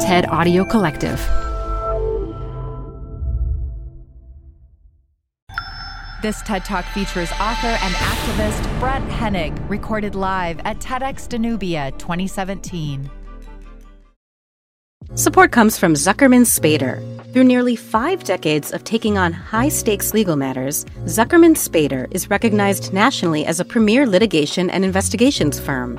TED Audio Collective. This TED Talk features author and activist Brett Hennig, recorded live at TEDx Danubia 2017. Support comes from Zuckerman Spader. Through nearly five decades of taking on high stakes legal matters, Zuckerman Spader is recognized nationally as a premier litigation and investigations firm.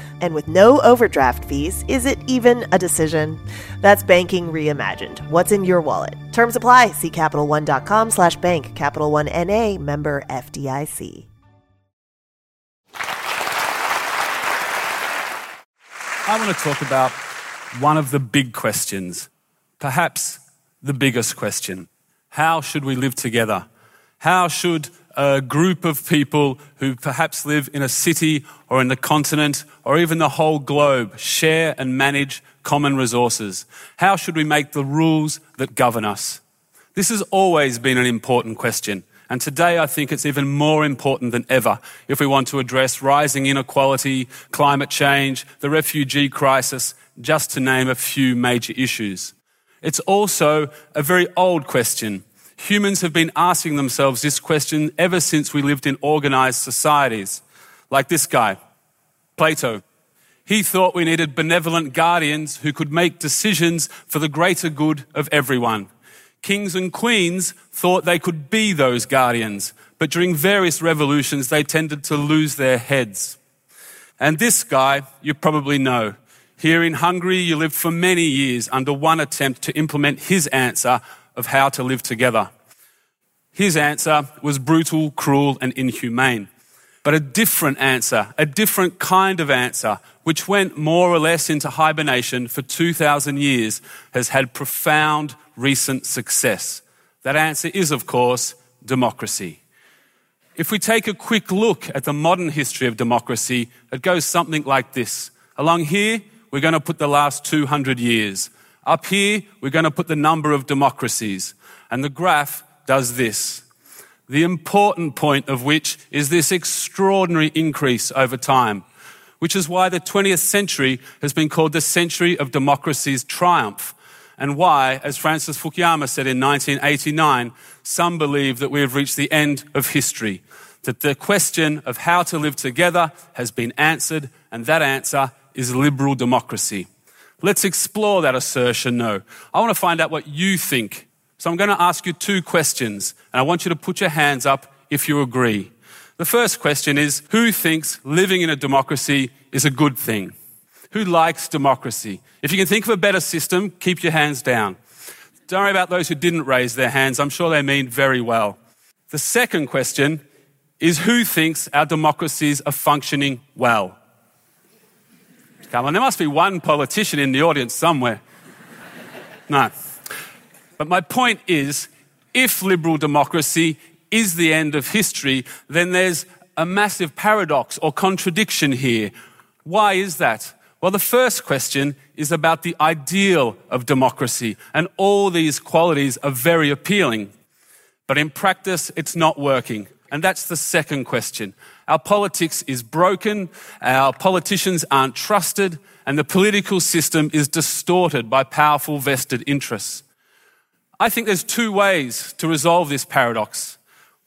And with no overdraft fees, is it even a decision? That's banking reimagined. What's in your wallet? Terms apply. See CapitalOne.com slash bank. Capital One N.A. member FDIC. I want to talk about one of the big questions, perhaps the biggest question. How should we live together? How should a group of people who perhaps live in a city or in the continent or even the whole globe share and manage common resources? How should we make the rules that govern us? This has always been an important question. And today I think it's even more important than ever if we want to address rising inequality, climate change, the refugee crisis, just to name a few major issues. It's also a very old question Humans have been asking themselves this question ever since we lived in organized societies. Like this guy, Plato. He thought we needed benevolent guardians who could make decisions for the greater good of everyone. Kings and queens thought they could be those guardians, but during various revolutions, they tended to lose their heads. And this guy, you probably know. Here in Hungary, you lived for many years under one attempt to implement his answer of how to live together. His answer was brutal, cruel, and inhumane. But a different answer, a different kind of answer, which went more or less into hibernation for 2,000 years, has had profound recent success. That answer is, of course, democracy. If we take a quick look at the modern history of democracy, it goes something like this. Along here, we're going to put the last 200 years. Up here, we're going to put the number of democracies. And the graph does this. The important point of which is this extraordinary increase over time, which is why the 20th century has been called the century of democracy's triumph. And why, as Francis Fukuyama said in 1989, some believe that we have reached the end of history, that the question of how to live together has been answered, and that answer is liberal democracy. Let's explore that assertion No, I want to find out what you think. So I'm going to ask you two questions, and I want you to put your hands up if you agree. The first question is Who thinks living in a democracy is a good thing? Who likes democracy? If you can think of a better system, keep your hands down. Don't worry about those who didn't raise their hands. I'm sure they mean very well. The second question is Who thinks our democracies are functioning well? Come on, there must be one politician in the audience somewhere. No. But my point is if liberal democracy is the end of history, then there's a massive paradox or contradiction here. Why is that? Well, the first question is about the ideal of democracy, and all these qualities are very appealing. But in practice, it's not working. And that's the second question. Our politics is broken, our politicians aren't trusted, and the political system is distorted by powerful vested interests. I think there's two ways to resolve this paradox.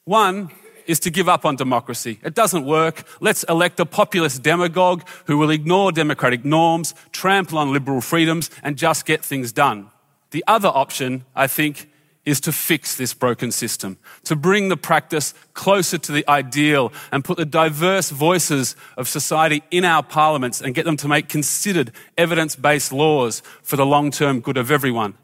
One is to give up on democracy. It doesn't work. Let's elect a populist demagogue who will ignore democratic norms, trample on liberal freedoms, and just get things done. The other option, I think, is to fix this broken system, to bring the practice closer to the ideal and put the diverse voices of society in our parliaments and get them to make considered evidence based laws for the long term good of everyone.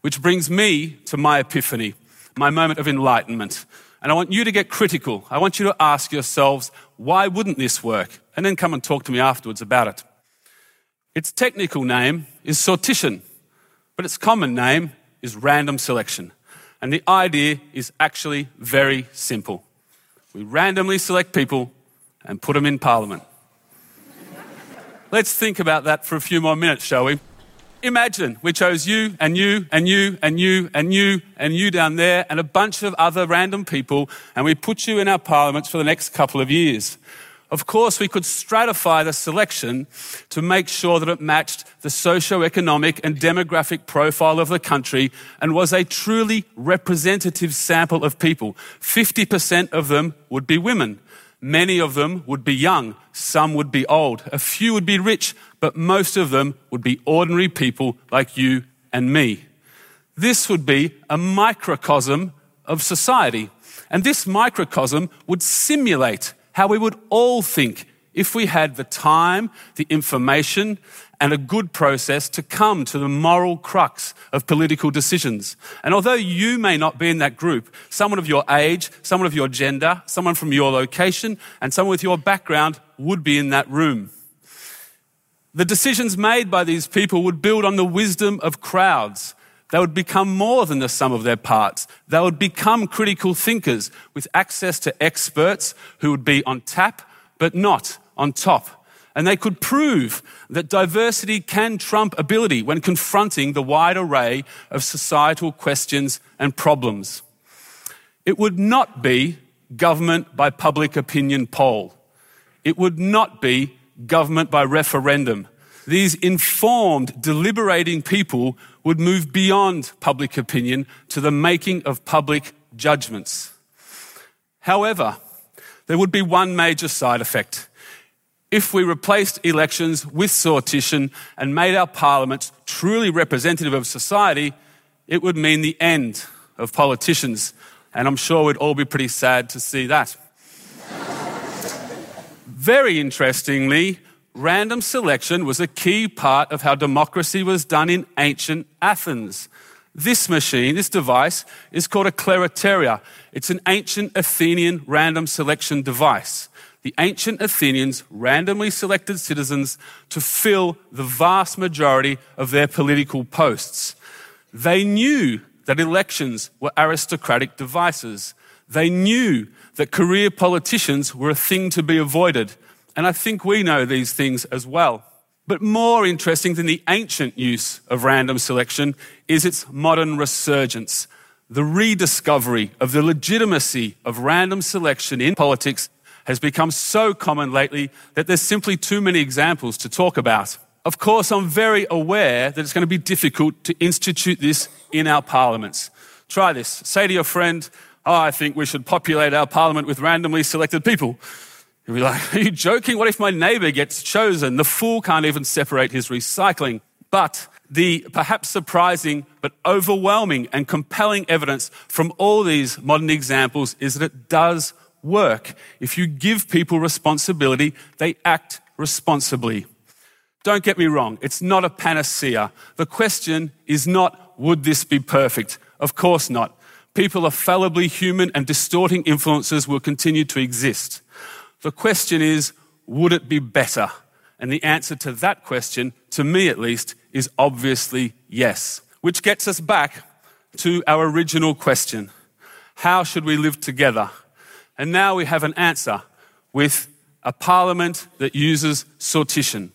Which brings me to my epiphany, my moment of enlightenment. And I want you to get critical. I want you to ask yourselves, why wouldn't this work? And then come and talk to me afterwards about it. Its technical name is sortition. but its common name is random selection. And the idea is actually very simple. We randomly select people and put them in Parliament. Let's think about that for a few more minutes, shall we? Imagine we chose you and you and you and you and you and you down there and a bunch of other random people and we put you in our parliaments for the next couple of years. Of course, we could stratify the selection to make sure that it matched the socio-economic and demographic profile of the country and was a truly representative sample of people. 50% of them would be women. Many of them would be young. Some would be old. A few would be rich, but most of them would be ordinary people like you and me. This would be a microcosm of society. And this microcosm would simulate how we would all think if we had the time, the information, and a good process to come to the moral crux of political decisions. And although you may not be in that group, someone of your age, someone of your gender, someone from your location, and someone with your background would be in that room. The decisions made by these people would build on the wisdom of crowds. They would become more than the sum of their parts. They would become critical thinkers with access to experts who would be on tap, but not on top. And they could prove that diversity can trump ability when confronting the wide array of societal questions and problems. It would not be government by public opinion poll. It would not be government by referendum. These informed, deliberating people would move beyond public opinion to the making of public judgments. However, there would be one major side effect. If we replaced elections with sortition and made our parliaments truly representative of society, it would mean the end of politicians. And I'm sure we'd all be pretty sad to see that. Very interestingly, random selection was a key part of how democracy was done in ancient Athens. This machine, this device, is called a cleroteria. It's an ancient Athenian random selection device. The ancient Athenians randomly selected citizens to fill the vast majority of their political posts. They knew that elections were aristocratic devices. They knew that career politicians were a thing to be avoided. And I think we know these things as well. But more interesting than the ancient use of random selection is its modern resurgence. The rediscovery of the legitimacy of random selection in politics has become so common lately that there's simply too many examples to talk about. Of course, I'm very aware that it's going to be difficult to institute this in our parliaments. Try this. Say to your friend, Oh, I think we should populate our parliament with randomly selected people. You'll be like, Are you joking? What if my neighbor gets chosen? The fool can't even separate his recycling. But the perhaps surprising but overwhelming and compelling evidence from all these modern examples is that it does work. If you give people responsibility, they act responsibly. Don't get me wrong, it's not a panacea. The question is not, would this be perfect? Of course not. People are fallibly human and distorting influences will continue to exist. The question is, would it be better? And the answer to that question, to me at least, is obviously yes. Which gets us back to our original question. How should we live together? And now we have an answer with a parliament that uses sortition.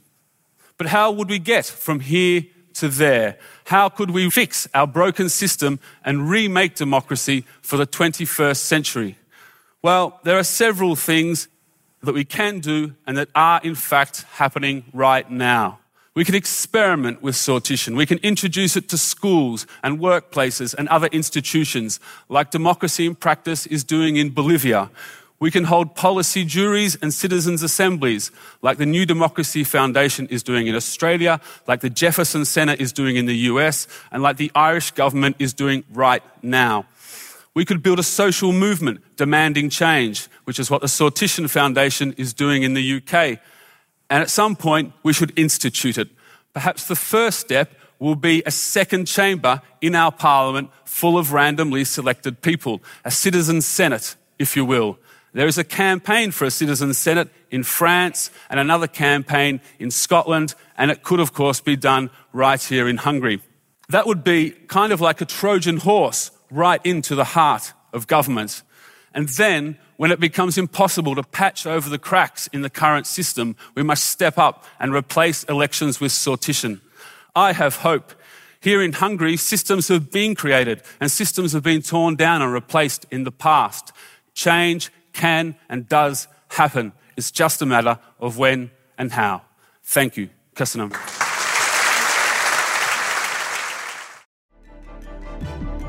But how would we get from here to there? How could we fix our broken system and remake democracy for the 21st century? Well, there are several things that we can do and that are in fact happening right now. We can experiment with sortition. We can introduce it to schools and workplaces and other institutions, like Democracy in Practice is doing in Bolivia. We can hold policy juries and citizens' assemblies, like the New Democracy Foundation is doing in Australia, like the Jefferson Center is doing in the US, and like the Irish government is doing right now. We could build a social movement demanding change, which is what the Sortition Foundation is doing in the UK. And at some point, we should institute it. Perhaps the first step will be a second chamber in our parliament full of randomly selected people, a citizen senate, if you will. There is a campaign for a citizen senate in France and another campaign in Scotland, and it could, of course, be done right here in Hungary. That would be kind of like a Trojan horse right into the heart of government. And then, when it becomes impossible to patch over the cracks in the current system, we must step up and replace elections with sortition. I have hope. Here in Hungary, systems have been created and systems have been torn down and replaced in the past. Change can and does happen. It's just a matter of when and how. Thank you. Köszönöm.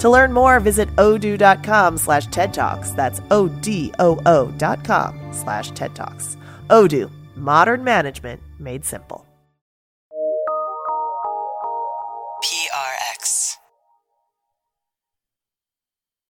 To learn more, visit odoo.com slash TED Talks. That's O-D-O-O dot com slash TED Talks. Odoo, modern management made simple.